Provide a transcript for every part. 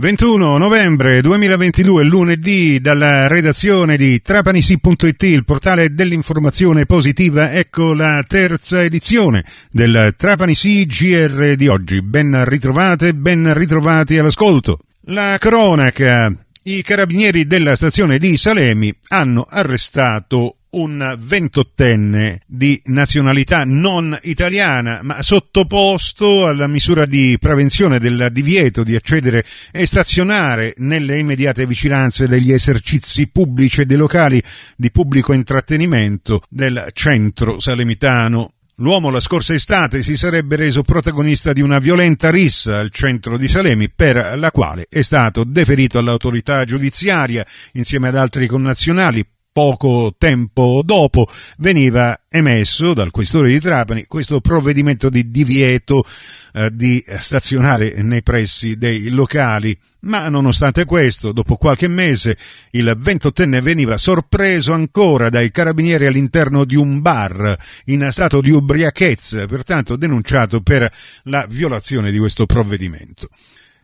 21 novembre 2022, lunedì, dalla redazione di trapanisi.it, il portale dell'informazione positiva, ecco la terza edizione del Trapanisi GR di oggi. Ben ritrovate, ben ritrovati all'ascolto. La cronaca. I carabinieri della stazione di Salemi hanno arrestato un ventottenne di nazionalità non italiana, ma sottoposto alla misura di prevenzione del divieto di accedere e stazionare nelle immediate vicinanze degli esercizi pubblici e dei locali di pubblico intrattenimento del centro salemitano. L'uomo la scorsa estate si sarebbe reso protagonista di una violenta rissa al centro di Salemi, per la quale è stato deferito all'autorità giudiziaria insieme ad altri connazionali poco tempo dopo veniva emesso dal questore di Trapani questo provvedimento di divieto eh, di stazionare nei pressi dei locali, ma nonostante questo, dopo qualche mese, il ventottenne veniva sorpreso ancora dai carabinieri all'interno di un bar in stato di ubriachezza, pertanto denunciato per la violazione di questo provvedimento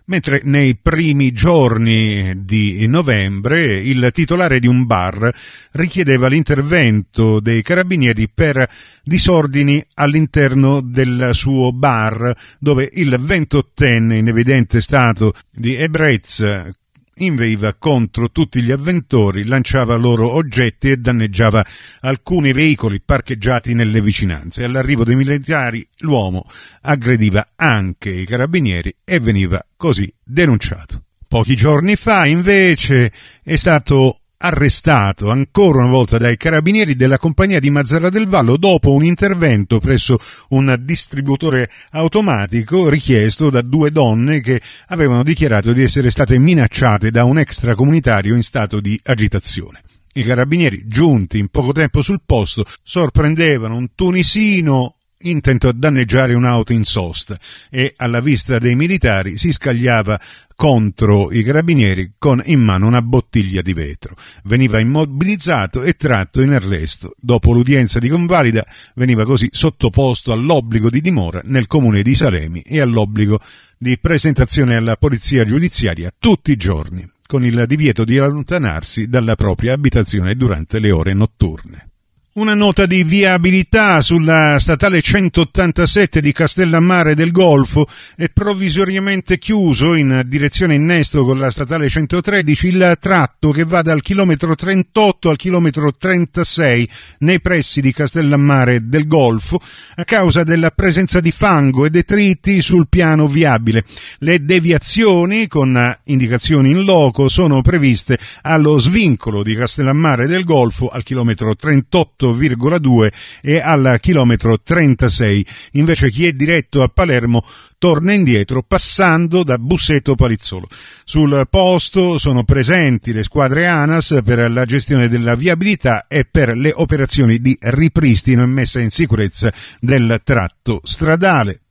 mentre nei primi giorni di novembre il titolare di un bar richiedeva l'intervento dei carabinieri per disordini all'interno del suo bar dove il ventottenne in evidente stato di ebbrezza inveiva contro tutti gli avventori, lanciava loro oggetti e danneggiava alcuni veicoli parcheggiati nelle vicinanze. All'arrivo dei militari l'uomo aggrediva anche i carabinieri e veniva così denunciato. Pochi giorni fa, invece, è stato arrestato ancora una volta dai carabinieri della compagnia di Mazzara del Vallo dopo un intervento presso un distributore automatico richiesto da due donne che avevano dichiarato di essere state minacciate da un extracomunitario in stato di agitazione. I carabinieri, giunti in poco tempo sul posto, sorprendevano un tunisino intento a danneggiare un'auto in sosta e alla vista dei militari si scagliava contro i carabinieri con in mano una bottiglia di vetro. Veniva immobilizzato e tratto in arresto. Dopo l'udienza di convalida veniva così sottoposto all'obbligo di dimora nel comune di Salemi e all'obbligo di presentazione alla polizia giudiziaria tutti i giorni, con il divieto di allontanarsi dalla propria abitazione durante le ore notturne. Una nota di viabilità sulla statale 187 di Castellammare del Golfo è provvisoriamente chiuso in direzione innesto con la statale 113 il tratto che va dal chilometro 38 al chilometro 36 nei pressi di Castellammare del Golfo a causa della presenza di fango e detriti sul piano viabile. Le deviazioni con indicazioni in loco sono previste allo svincolo di Castellammare del Golfo al chilometro 38 8,2 e al chilometro 36. Invece chi è diretto a Palermo torna indietro passando da Busseto Palizzolo. Sul posto sono presenti le squadre ANAS per la gestione della viabilità e per le operazioni di ripristino e messa in sicurezza del tratto stradale.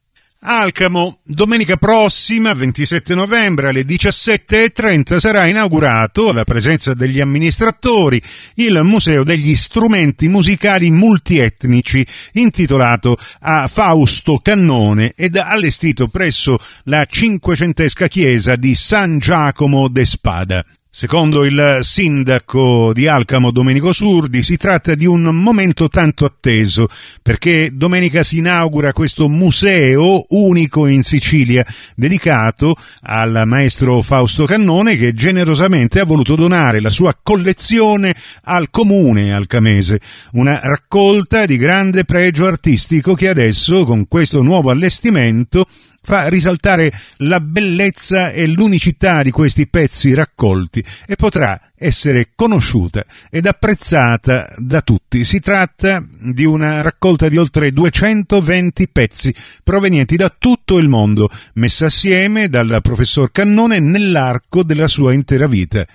Alcamo, domenica prossima, 27 novembre alle 17.30 sarà inaugurato, alla presenza degli amministratori, il Museo degli Strumenti Musicali Multietnici, intitolato a Fausto Cannone ed allestito presso la cinquecentesca chiesa di San Giacomo de Spada. Secondo il sindaco di Alcamo Domenico Surdi si tratta di un momento tanto atteso perché domenica si inaugura questo museo unico in Sicilia dedicato al maestro Fausto Cannone che generosamente ha voluto donare la sua collezione al comune alcamese, una raccolta di grande pregio artistico che adesso con questo nuovo allestimento fa risaltare la bellezza e l'unicità di questi pezzi raccolti e potrà essere conosciuta ed apprezzata da tutti. Si tratta di una raccolta di oltre 220 pezzi provenienti da tutto il mondo, messa assieme dal professor Cannone nell'arco della sua intera vita.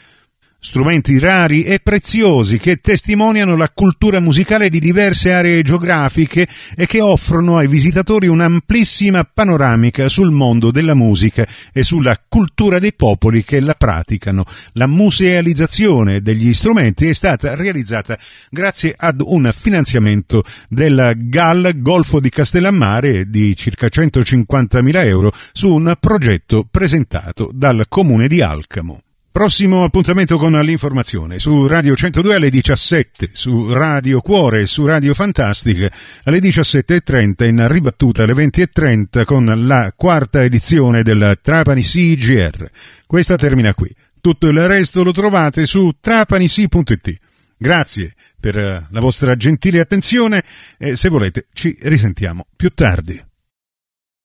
Strumenti rari e preziosi che testimoniano la cultura musicale di diverse aree geografiche e che offrono ai visitatori un'amplissima panoramica sul mondo della musica e sulla cultura dei popoli che la praticano. La musealizzazione degli strumenti è stata realizzata grazie ad un finanziamento del GAL Golfo di Castellammare di circa 150.000 euro su un progetto presentato dal comune di Alcamo. Prossimo appuntamento con l'informazione su Radio 102 alle 17, su Radio Cuore e su Radio Fantastica alle 17.30 in ribattuta alle 20.30 con la quarta edizione del Trapani CGR. Questa termina qui. Tutto il resto lo trovate su trapanisi.it. Grazie per la vostra gentile attenzione e se volete ci risentiamo più tardi.